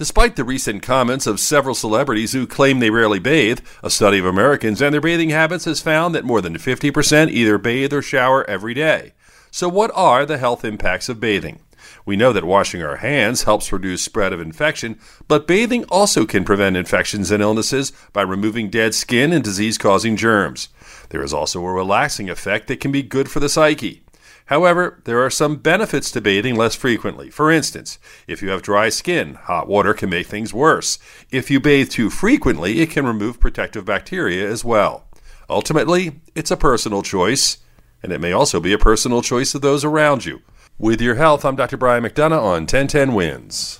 Despite the recent comments of several celebrities who claim they rarely bathe, a study of Americans and their bathing habits has found that more than 50% either bathe or shower every day. So, what are the health impacts of bathing? We know that washing our hands helps reduce spread of infection, but bathing also can prevent infections and illnesses by removing dead skin and disease causing germs. There is also a relaxing effect that can be good for the psyche. However, there are some benefits to bathing less frequently. For instance, if you have dry skin, hot water can make things worse. If you bathe too frequently, it can remove protective bacteria as well. Ultimately, it's a personal choice, and it may also be a personal choice of those around you. With your health, I'm Dr. Brian McDonough on 1010 Wins.